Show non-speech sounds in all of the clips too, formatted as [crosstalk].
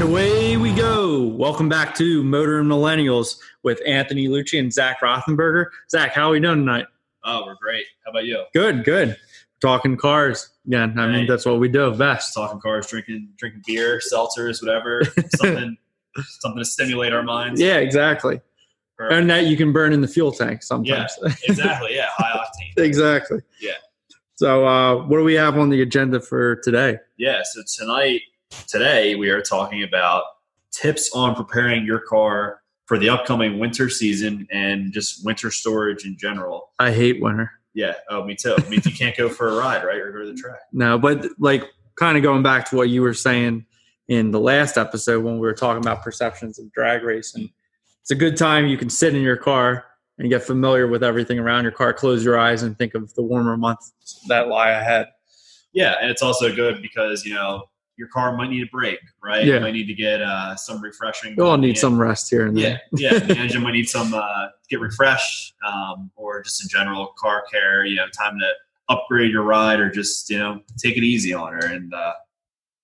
And away we go. Welcome back to Motor and Millennials with Anthony Lucci and Zach Rothenberger. Zach, how are we doing tonight? Oh, we're great. How about you? Good, good. Talking cars again. I mean, that's what we do best. talking cars, drinking drinking beer, seltzers, whatever. [laughs] something something to stimulate our minds. Yeah, exactly. Perfect. And that you can burn in the fuel tank sometimes. exactly. Yeah, high octane. [laughs] exactly. Yeah. So, uh, what do we have on the agenda for today? Yeah. So tonight, today, we are talking about tips on preparing your car for the upcoming winter season and just winter storage in general. I hate winter. Yeah. Oh, me too. It means you can't go for a ride, right, or go to the track. No, but like kind of going back to what you were saying in the last episode when we were talking about perceptions of drag racing. It's a good time you can sit in your car and get familiar with everything around your car, close your eyes and think of the warmer months that lie ahead. Yeah, and it's also good because you know your car might need a break, right? Yeah. You might need to get uh, some refreshing. We all need some rest here and Yeah, there. yeah. The [laughs] engine might need some uh, get refreshed, um, or just in general car care. You know, time to upgrade your ride, or just you know take it easy on her and uh,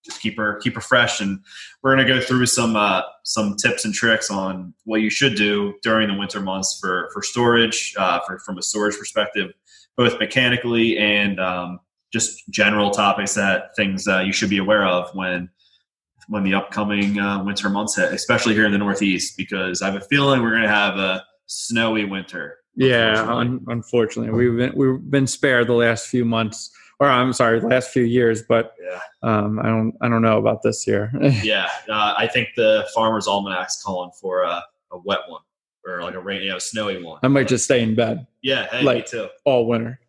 just keep her keep her fresh. And we're gonna go through some uh, some tips and tricks on what you should do during the winter months for for storage, uh, for from a storage perspective, both mechanically and um, just general topics that things uh, you should be aware of when when the upcoming uh, winter months hit, especially here in the Northeast, because I have a feeling we're going to have a snowy winter. Yeah, unfortunately. un- unfortunately, we've been we've been spared the last few months, or I'm sorry, the last few years. But Yeah, um, I don't I don't know about this year. [laughs] yeah. Uh, I think the Farmer's Almanac's calling for a, a wet one or like a rain, you know, snowy one. I might just stay in bed yeah, hey, like- me too. all winter.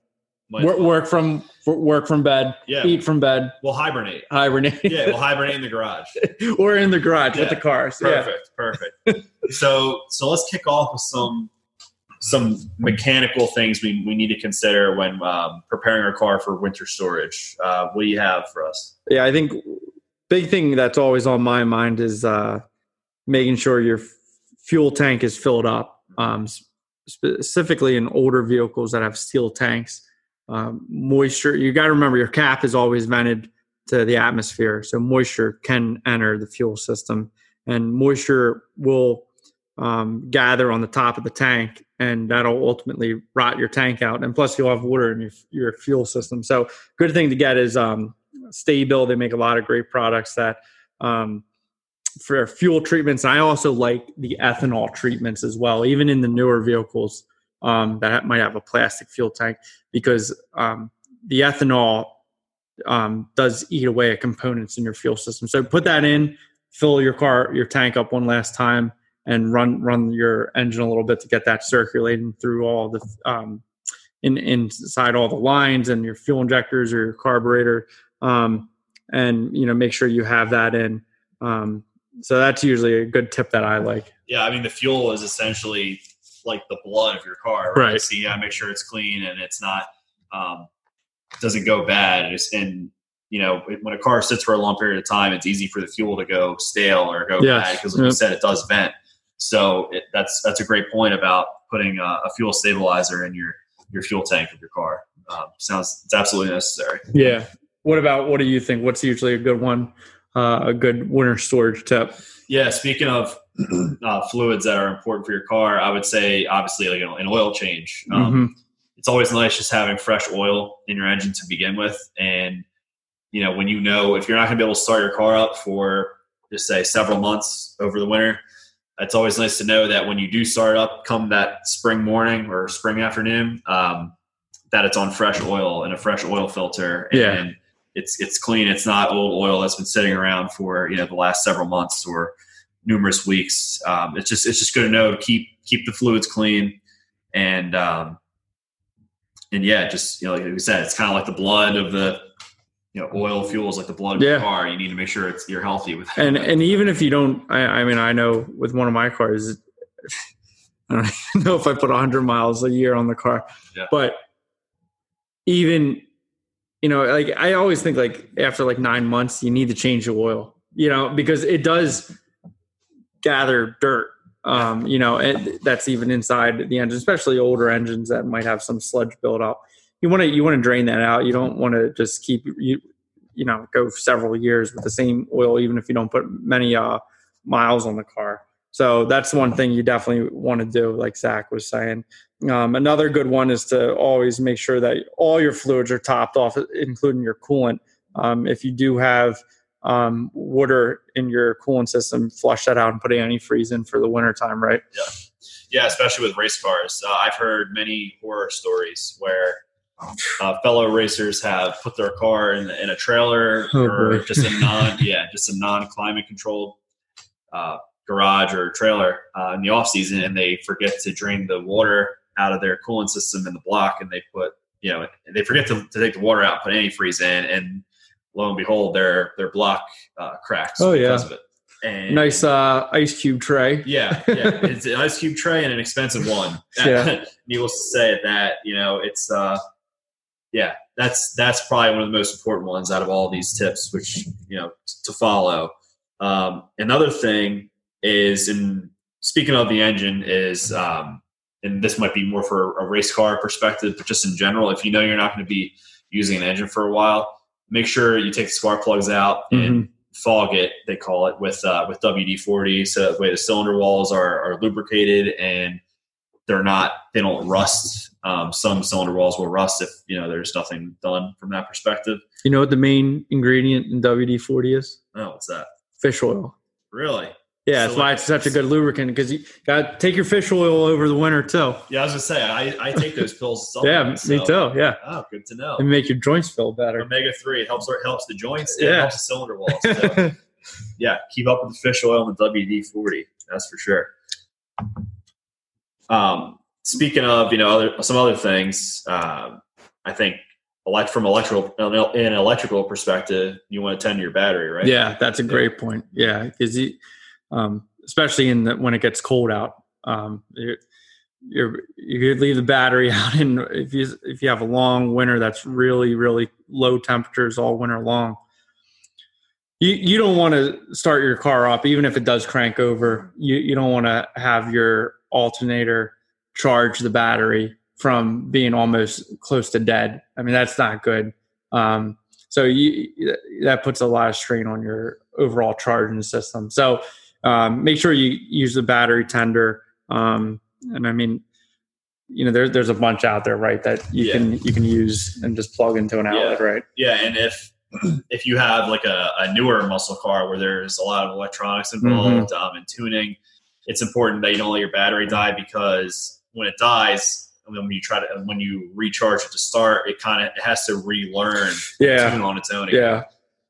Might as Work, well. work from work from bed, Yeah, eat from bed, we'll hibernate. hibernate. Yeah, we'll hibernate in the garage. [laughs] or in the garage with the cars. Yeah. Perfect, perfect. so, so let's kick off with some some mechanical things we, we need to consider when um, preparing our car for winter storage. Uh, what do you have for us? Yeah, I think big thing that's always on my mind is uh, making sure your f- fuel tank is filled up. Um, s- specifically in older vehicles that have steel tanks, um, moisture. You got to remember your cap is always vented to the atmosphere, so moisture can enter the fuel system, and moisture will um, gather on the top of the tank, and that'll ultimately rot your tank out. And plus, you'll have water in your, your fuel system. So, good thing to get is um, Stabil. They make a lot of great products that um, for fuel treatments. I also like the ethanol treatments as well, even in the newer vehicles um, that might have a plastic fuel tank, because um, the ethanol um, does eat away at components in your fuel system. So put that in, fill your car, your tank up one last time, and run run your engine a little bit to get that circulating through all the um, in inside all the lines and your fuel injectors or your carburetor, um, and you know make sure you have that in. Um, so that's usually a good tip that I like. Yeah, I mean the fuel is essentially like the blood of your car, right? Right. So you gotta make sure it's clean and it's not um, doesn't go bad. It's and you know it- when a car sits for a long period of time, it's easy for the fuel to go stale or go Yes. bad because, like you said, it does vent. So it, that's that's a great point about putting a, a fuel stabilizer in your your fuel tank of your car. Um, sounds it's absolutely necessary. Yeah. What about what do you think? What's usually a good one? Uh, a good winter storage tip. Yeah, speaking of [clears throat] uh, fluids that are important for your car, I would say obviously like an, oil change. Um, Mhm. It's always nice just having fresh oil in your engine to begin with, and you know when you know if you're not going to be able to start your car up for just say several months over the winter, it's always nice to know that when you do start up, come that spring morning or spring afternoon, um, that it's on fresh oil and a fresh oil filter, Yeah. and it's it's clean. It's not old oil that's been sitting around for you know the last several months or numerous weeks. Um, it's just it's just good to know to keep keep the fluids clean and um, and yeah, just you know like we said, it's kind of like the blood of the you know oil fuels like the blood of Yeah. your car. You need to make sure it's you're healthy with that. And and even if you don't, I, I mean, I know with one of my cars, [laughs] I don't know if I put 100 miles a year on the car, Yeah. but even you know, like I always think like after like nine months, you need to change the oil, you know, because it does gather dirt. Um, you know, and that's even inside the engine, especially older engines that might have some sludge build up. You want to you want to drain that out. You don't want to just keep you you know go several years with the same oil, even if you don't put many uh, miles on the car. So that's one thing you definitely want to do, like Zach was saying. Um, another good one is to always make sure that all your fluids are topped off, including your coolant. Um, if you do have um, water in your coolant system, flush that out and put antifreeze in for the winter time, right? Yeah, yeah, especially with race cars. Uh, I've heard many horror stories where uh, fellow racers have put their car in, in a trailer [laughs] Oh, or boy. just a [laughs] non yeah just a non climate controlled uh, garage or trailer uh, in the off season and they forget to drain the water out of their coolant system in the block and they put you know they forget to, to take the water out put antifreeze in and lo and behold their their block uh, cracks Oh, yeah. because of it and Nice uh, ice cube tray. yeah, [laughs] yeah. It's an ice cube tray and an expensive one. [laughs] Yeah. [laughs] Needless to say that, you know, it's uh yeah, that's that's probably one of the most important ones out of all these tips, which, you know, t- to follow. Um, another thing is in speaking of the engine is um and this might be more for a race car perspective, but just in general, if you know you're not going to be using an engine for a while, make sure you take the spark plugs out and fog it they call it with uh, with WD-40 so that way the cylinder walls are, are lubricated and they're not they don't rust. Um, some cylinder walls will rust if you know there's nothing done from that perspective. You know what the main ingredient in WD 40 is? oh what's that? Fish oil. really Yeah, So that's why like- it's such a good lubricant because you got to take your fish oil over the winter too. yeah I was gonna say I, I take those pills [laughs] Yeah, supplements, me too. Yeah, oh good to know and make your joints feel better. omega three it helps it helps the joints and it Yeah. helps the cylinder walls so, [laughs] yeah, keep up with the fish oil and the WD forty. That's for sure. Um, speaking of, you know, other some other things, um, I think elect from electrical an electrical perspective, you want to tend to your battery, right? Yeah, that's a great point. Yeah, because um, especially in the, when it gets cold out, um, you're, you're you could leave the battery [laughs] out, and if you if you have a long winter that's really really low temperatures all winter long, you you don't want to start your car up even if it does crank over. You you don't want to have your alternator charge the battery from being almost close to dead. I mean that's not good. Um, so you that puts a lot of strain on your overall charging system. So um, make sure you use the battery tender. Um, and I mean, you know, there, there's a bunch out there, right? That you Yeah. can you can use and just plug into an Yeah. outlet, right? Yeah, and if [clears throat] if you have like a, a newer muscle car where there's a lot of electronics involved um, and tuning, it's important that you don't let your battery die because when it dies, when you try to when you recharge it to start, it kind of it has to relearn Yeah, tune on its own. Again. yeah,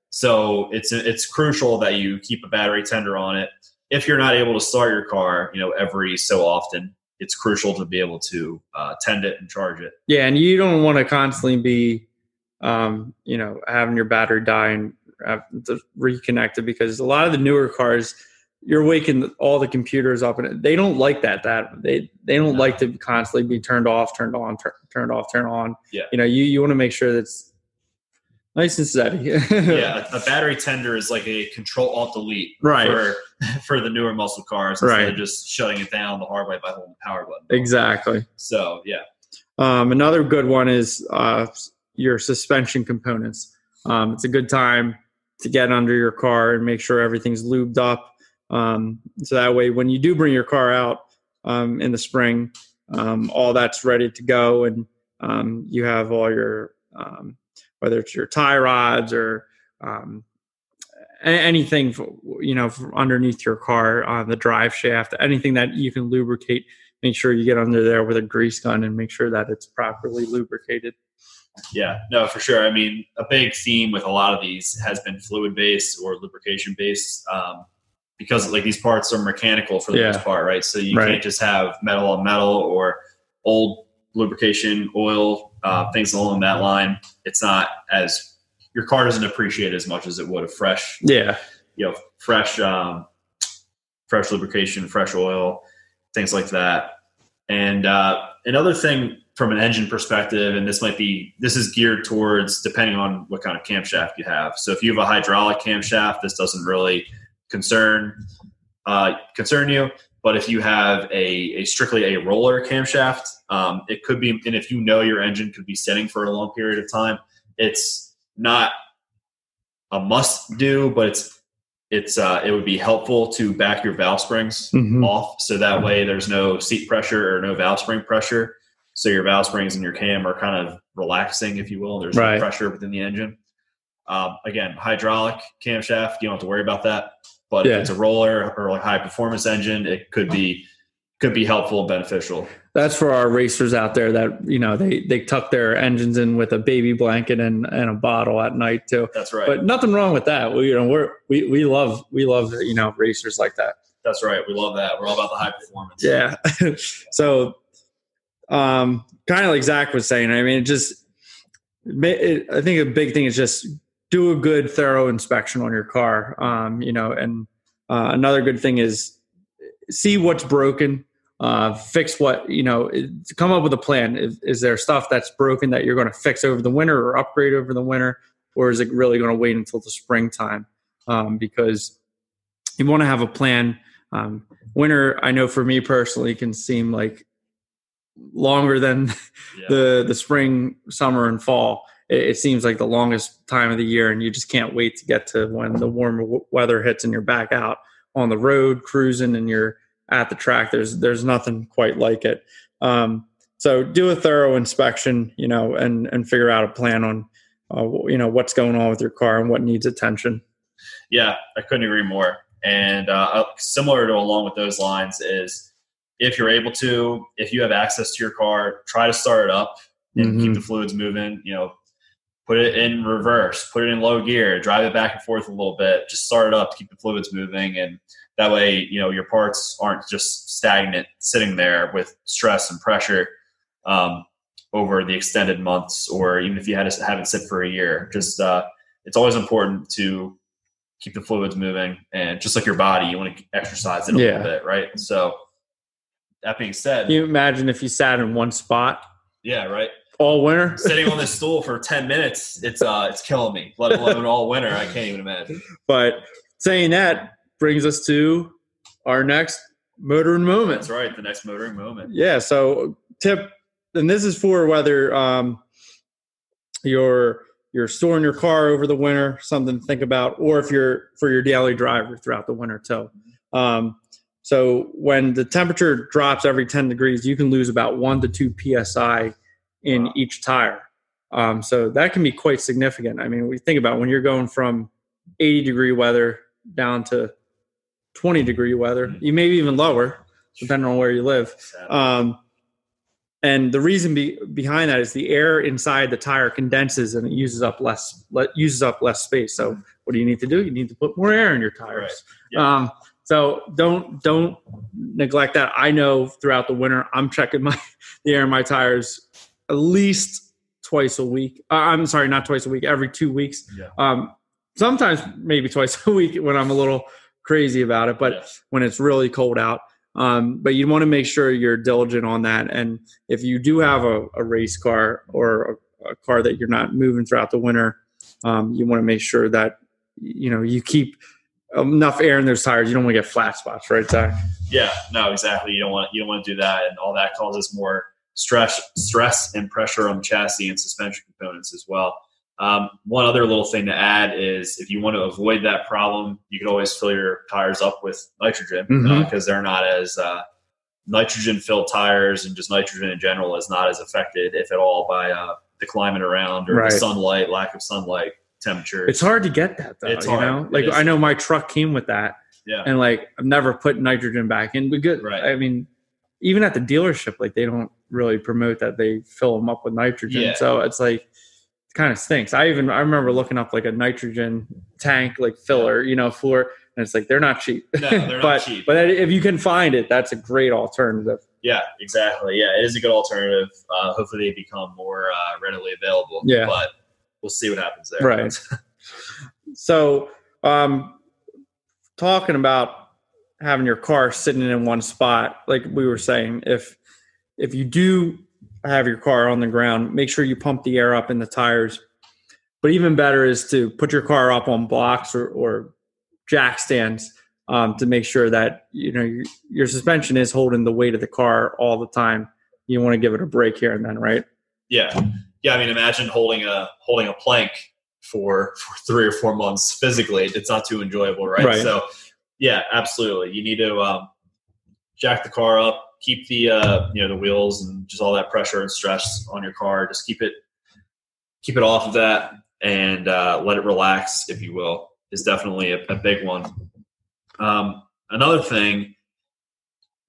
So it's it's crucial that you keep a battery tender on it. If you're not able to start your car, you know every so often, it's crucial to be able to uh, tend it and charge it. yeah. And you don't want to constantly be, um, you know, having your battery die and have to reconnect it because a lot of the newer cars. You're waking all the computers up, and they don't like that. That they they don't No. like to constantly be turned off, turned on, tur- turned off, turned on. Yeah. you know, you you want to make sure that's nice and steady. [laughs] yeah, a, battery tender is like a control alt delete Right. for [laughs] for the newer muscle cars instead Right. of just shutting it down the hard way by holding the power button. exactly. So yeah, Um, another good one is uh, your suspension components. Um, it's a good time to get under your car and make sure everything's lubed up. Um, so that way, when you do bring your car out um, in the spring, um, all that's ready to go, and um, you have all your um, whether it's your tie rods or um, anything you know underneath your car on the drive shaft, anything that you can lubricate make sure you get under there with a grease gun and make sure that it's properly lubricated. yeah, no, for sure. I mean, a big theme with a lot of these has been fluid based or lubrication based. Um, because like these parts are mechanical for the Yeah. most part, right? So you Right. can't just have metal on metal or old lubrication oil, uh, things along that line. It's not as your car doesn't appreciate as much as it would a fresh, Yeah, you know, fresh, um, fresh lubrication, fresh oil, things like that. And uh, another thing from an engine perspective, and this might be this is geared towards depending on what kind of camshaft you have. So if you have a hydraulic camshaft, this doesn't really concern uh, concern you. But if you have a, a strictly a roller camshaft, um, it could be, and if you know your engine could be sitting for a long period of time, it's not a must do, but it's it's uh, it would be helpful to back your valve springs Mhm. off so that way there's no seat pressure or no valve spring pressure. So your valve springs and your cam are kind of relaxing, if you will. There's Right. no pressure within the engine. Um, again, hydraulic camshaft, you don't have to worry about that. But Yeah. if it's a roller or like high performance engine, it could be could be helpful and beneficial. That's for our racers out there that you know they they tuck their engines in with a baby blanket and, and a bottle at night too. That's right. But nothing wrong with that. We you know we're we, we love we love you know racers like that. That's right. We love that. We're all about the high performance. Yeah. [laughs] so, um, kind of like Zach was saying, I mean, it just, it, I think a big thing is just do a good, thorough inspection on your car. Um, you know, and uh, another good thing is see what's broken, uh, fix what, you know, come up with a plan. Is, is there stuff that's broken that you're going to fix over the winter or upgrade over the winter? Or is it really going to wait until the springtime? Um, because you want to have a plan. Um, winter, I know for me personally, can seem like longer than [laughs] Yeah. the the spring, summer, and fall. It, seems like the longest time of the year, and you just can't wait to get to when the warmer w- weather hits and you're back out on the road cruising and you're at the track. There's there's nothing quite like it. Um, so do a thorough inspection, you know, and and figure out a plan on, uh, you know, what's going on with your car and what needs attention. Yeah, I couldn't agree more. And uh, similar to along with those lines is if you're able to, if you have access to your car, try to start it up and keep Mhm. the fluids moving. You know, put it in reverse, put it in low gear, drive it back and forth a little bit. Just start it up, to keep the fluids moving, and that way, you know, your parts aren't just stagnant, sitting there with stress and pressure um, over the extended months, or even if you had to have it sit for a year. Just uh, it's always important to keep the fluids moving and just like your body you want to exercise it a Yeah. little bit right so that being said Can you imagine if you sat in one spot yeah right all winter? sitting on this stool for 10 minutes it's uh it's killing me let alone all winter i can't even imagine But saying that brings us to our next motoring moment. that's right the next motoring moment Yeah. So tip, and this is for whether um, you're you're storing your car over the winter, something to think about, or if you're for your daily driver throughout the winter too. Um, so when the temperature drops every 10 degrees, you can lose about one to two psi in Wow. each tire. Um, so that can be quite significant. I mean, we think about when you're going from 80 degree weather down to 20 degree weather, you maybe even lower, depending on where you live. Um, and the reason be, behind that is the air inside the tire condenses and it uses up less le- uses up less space. So what do you need to do? You need to put more air in your tires. Right. Yeah. Um, so don't don't neglect that. I know throughout the winter I'm checking my [laughs] the air in my tires at least twice a week. Uh, I'm sorry, not twice a week, every two weeks. Yeah. Um, sometimes maybe twice a week when I'm a little crazy about it, but Yeah. when it's really cold out. Um, but you want to make sure you're diligent on that. And if you do have a, a race car or a, a car that you're not moving throughout the winter, um, you want to make sure that you know you keep enough air in those tires. You don't want to get flat spots, right, Zach? yeah no exactly you don't want you don't want to do that and all that causes more stress stress and pressure on the chassis and suspension components as well um, one other little thing to add is if you want to avoid that problem you can always fill your tires up with nitrogen because they're not as uh, nitrogen filled tires and just nitrogen in general is not as affected if at all by uh, the climate around or Right. the sunlight lack of sunlight temperature It's hard to get that though. It's you hard. know, like. I know my truck came with that, yeah and like I've never put nitrogen back in. But good, Right. I mean, even at the dealership, like they don't really promote that they fill them up with nitrogen. Yeah. So it's like it kind of stinks. I even I remember looking up like a nitrogen tank like filler, you know, for and it's like they're not cheap. No, they're [laughs] not but cheap. but if you can find it, that's a great alternative. Yeah, exactly. Yeah, it is a good alternative. Uh, hopefully, they become more uh, readily available. Yeah. but we'll see what happens there. Right. [laughs] So, um, talking about having your car sitting in one spot, like we were saying, if if you do have your car on the ground, make sure you pump the air up in the tires. But even better is to put your car up on blocks or, or jack stands um, to make sure that you know your, your suspension is holding the weight of the car all the time. You want to give it a break here and then, right? Yeah, yeah. I mean, imagine holding a holding a plank for for three or four months physically. It's not too enjoyable, right? Right. So yeah, absolutely. You need to um, jack the car up, keep the uh, you know the wheels and just all that pressure and stress on your car. Just keep it keep it off of that and uh, let it relax, if you will. Is definitely a, a big one. Um, another thing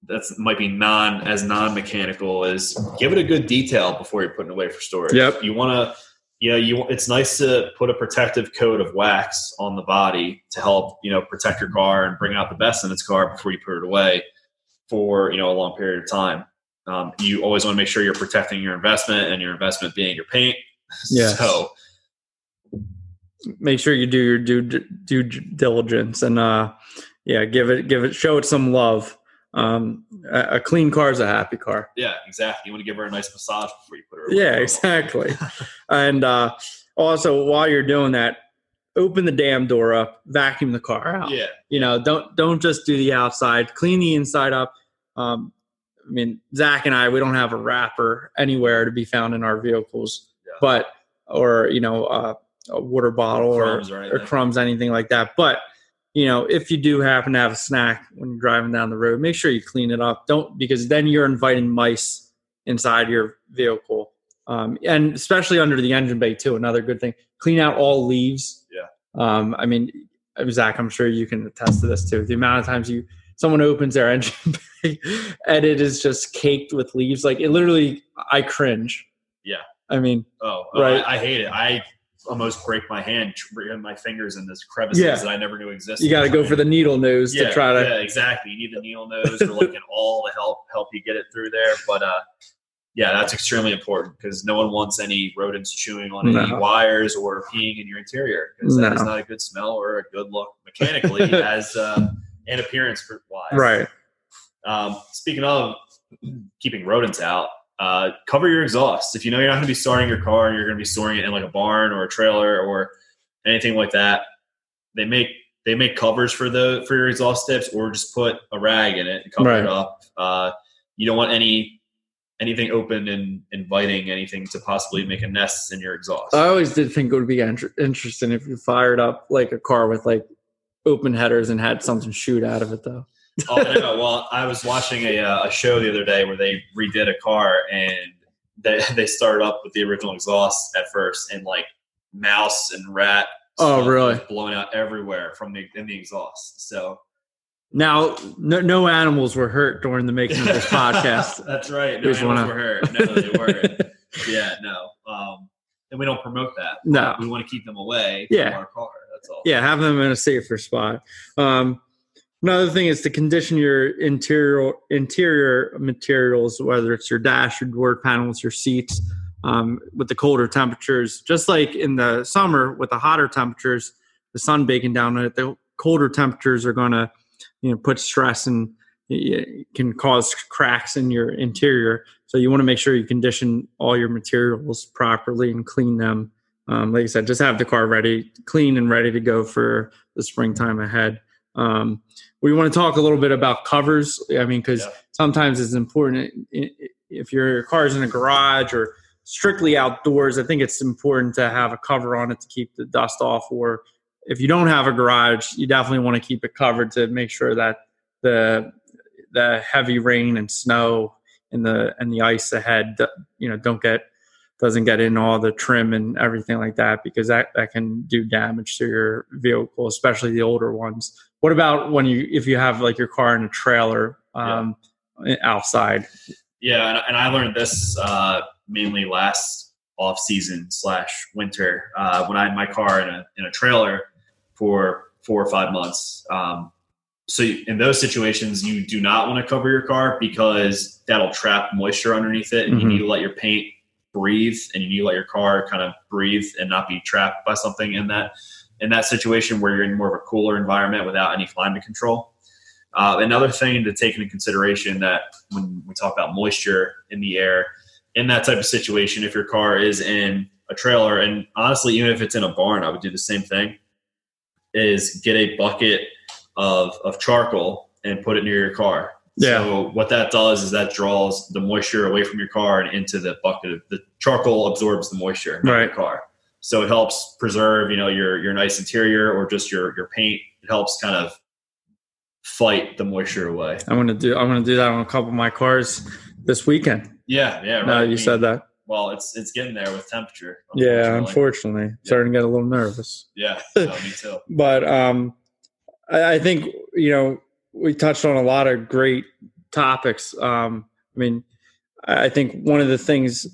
that might be non as non mechanical is give it a good detail before you're putting it away for storage. Yep. You want to, you know, you it's nice to put a protective coat of wax on the body to help you know protect your car and bring out the best in its car before you put it away for you know a long period of time. Um, you always want to make sure you're protecting your investment and your investment being your paint. [laughs] Yes. So make sure you do your due due diligence and uh yeah give it give it show it some love um a, clean car is a happy car yeah, exactly. You want to give her a nice massage before you put her. away. yeah exactly [laughs] and uh also while you're doing that open the damn door up vacuum the car out Yeah. you know don't don't just do the outside clean the inside up um i mean zach and i we don't have a wrapper anywhere to be found in our vehicles Yeah. but or you know uh, a water bottle or Crumbs or or anything. crumbs, anything like that. But you know, if you do happen to have a snack when you're driving down the road, make sure you clean it up. Don't because then you're inviting mice inside your vehicle, um, and especially under the engine bay too. Another good thing: clean out all leaves. Yeah. Um, I mean, Zach, I'm sure you can attest to this too. The amount of times you someone opens their [laughs] engine bay and it is just caked with leaves, like it literally, I cringe. Yeah. I mean, Oh, oh, Right. I, I hate it. I almost break my hand, tr- my fingers in this crevices Yeah. that I never knew existed. you got to go for the needle nose yeah, to try to. yeah, exactly. You need the needle nose. They're looking all the help help you get it through there. But uh, yeah, that's extremely important because no one wants any rodents chewing on any wires or peeing in your interior because that is No. not a good smell or a good look mechanically [laughs] as uh, and appearance for wise. Right. Um, speaking of keeping rodents out, uh, cover your exhaust. If you know you're not going to be starting your car and you're going to be storing it in like a barn or a trailer or anything like that, they make they make covers for the for your exhaust tips, or just put a rag in it and cover Right. it up. Uh, you don't want any anything open and inviting anything to possibly make a nest in your exhaust. I always did think it would be inter- interesting if you fired up like a car with like open headers and had something shoot out of it though. Oh, know. Well, I was watching a, uh, a show the other day where they redid a car and they, [laughs] they started up with the original exhaust at first and like mouse and rat. Oh, really? blowing out everywhere from the in the exhaust. So Now, no, no animals were hurt during the making of this [laughs] podcast. That's right. No animals were hurt. No, they weren't. yeah, no. Um, and we don't promote that. No. we want to keep them away Yeah. from our car. That's all. yeah, have them in a safer spot. Um, another thing is to condition your interior interior materials, whether it's your dash, your door panels, your seats, um, with the colder temperatures. Just like in the summer with the hotter temperatures, the sun baking down on it, the colder temperatures are going to, you know, put stress and it can cause cracks in your interior. So you want to make sure you condition all your materials properly and clean them. Um, like I said, just have the car ready, clean and ready to go for the springtime ahead. Um, we want to talk a little bit about covers. I mean, because Yeah. sometimes it's important if your car is in a garage or strictly outdoors. I think it's important to have a cover on it to keep the dust off. Or if you don't have a garage, you definitely want to keep it covered to make sure that the the heavy rain and snow and the and the ice ahead, you know, don't get doesn't get in all the trim and everything like that because that that can do damage to your vehicle, especially the older ones. What about when you if you have like your car in a trailer um, outside? Yeah, and, and I learned this uh, mainly last off season slash winter uh, when I had my car in a in a trailer for four or five months. Um, so in those situations, you do not want to cover your car because that'll trap moisture underneath it, and Mhm. you need to let your paint breathe, and you need to let your car kind of breathe and not be trapped by something in that in that situation where you're in more of a cooler environment without any climate control. Uh, another thing to take into consideration that when we talk about moisture in the air, in that type of situation, if your car is in a trailer, and honestly, even if it's in a barn, I would do the same thing. Is get a bucket of of charcoal and put it near your car. Yeah. So what that does is that draws the moisture away from your car and into the bucket. Of, the charcoal absorbs the moisture in Right. your car. So it helps preserve, you know, your your nice interior or just your your paint. It helps kind of fight the moisture away. I'm gonna do. I'm gonna do that on a couple of my cars this weekend. Yeah, yeah. Right. Now I you mean, said that. Well, it's it's getting there with temperature. Yeah, unfortunately. unfortunately, starting to get a little nervous. Yeah, [laughs] no, me too. But um, I, I think you know we touched on a lot of great topics. Um, I mean, I think one of the things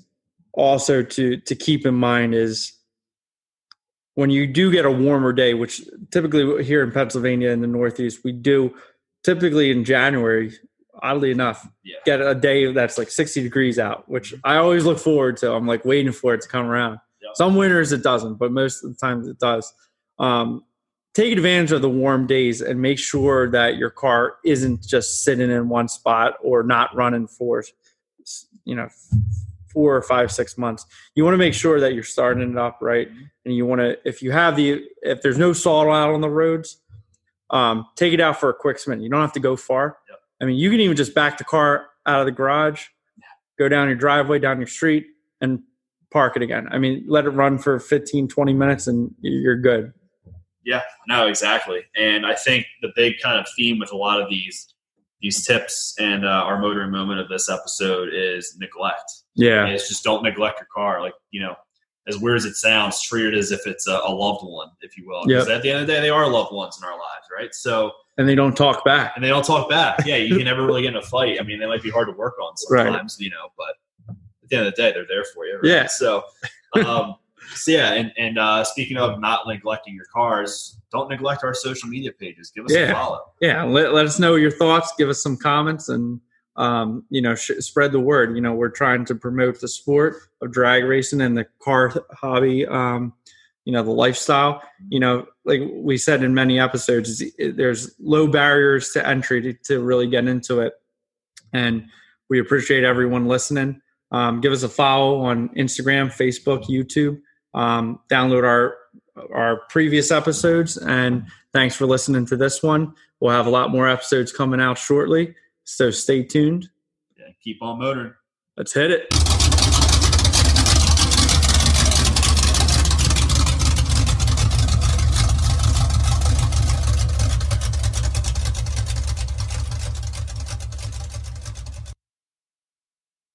also to to keep in mind is when you do get a warmer day, which typically here in Pennsylvania in the Northeast we do. Typically in January, oddly enough, Yeah. get a day that's like 60 degrees out, which I always look forward to. I'm like waiting for it to come around. Some winters it doesn't, but most of the times it does. Um, take advantage of the warm days and make sure that your car isn't just sitting in one spot or not running for, you know, four or five, six months. You want to make sure that you're starting it up right, and you want to, if you have the, if there's no salt out on the roads, um, take it out for a quick spin. You don't have to go far. Yep. I mean, you can even just back the car out of the garage, go down your driveway, down your street, and park it again. I mean, let it run for 15, 20 minutes and you're good. Yeah, no, exactly. And I think the big kind of theme with a lot of these these tips and uh, our motoring moment of this episode is neglect. Yeah. It's just don't neglect your car. Like you know, as weird as it sounds, treat it as if it's a, a loved one, if you will. Because at the end of the day, they are loved ones in our lives, right? So And they don't talk back. and they don't talk back. Yeah, you [laughs] can never really get in a fight. I mean, they might be hard to work on Right. sometimes, you know, but at the end of the day, they're there for you. Right? Yeah. So, um, [laughs] so yeah, and and uh, speaking of not neglecting your cars, don't neglect our social media pages. Give us Yeah. a follow. Yeah. Let, let us know your thoughts. Give us some comments and, um, you know, sh- spread the word. You know, we're trying to promote the sport of drag racing and the car hobby, um, you know, the lifestyle. You know, like we said in many episodes, is- there's low barriers to entry to, to really get into it. And we appreciate everyone listening. Um, give us a follow on Instagram, Facebook, YouTube. Um, download our our previous episodes, and thanks for listening to this one. We'll have a lot more episodes coming out shortly, so stay tuned. Yeah, keep on motoring. Let's hit it.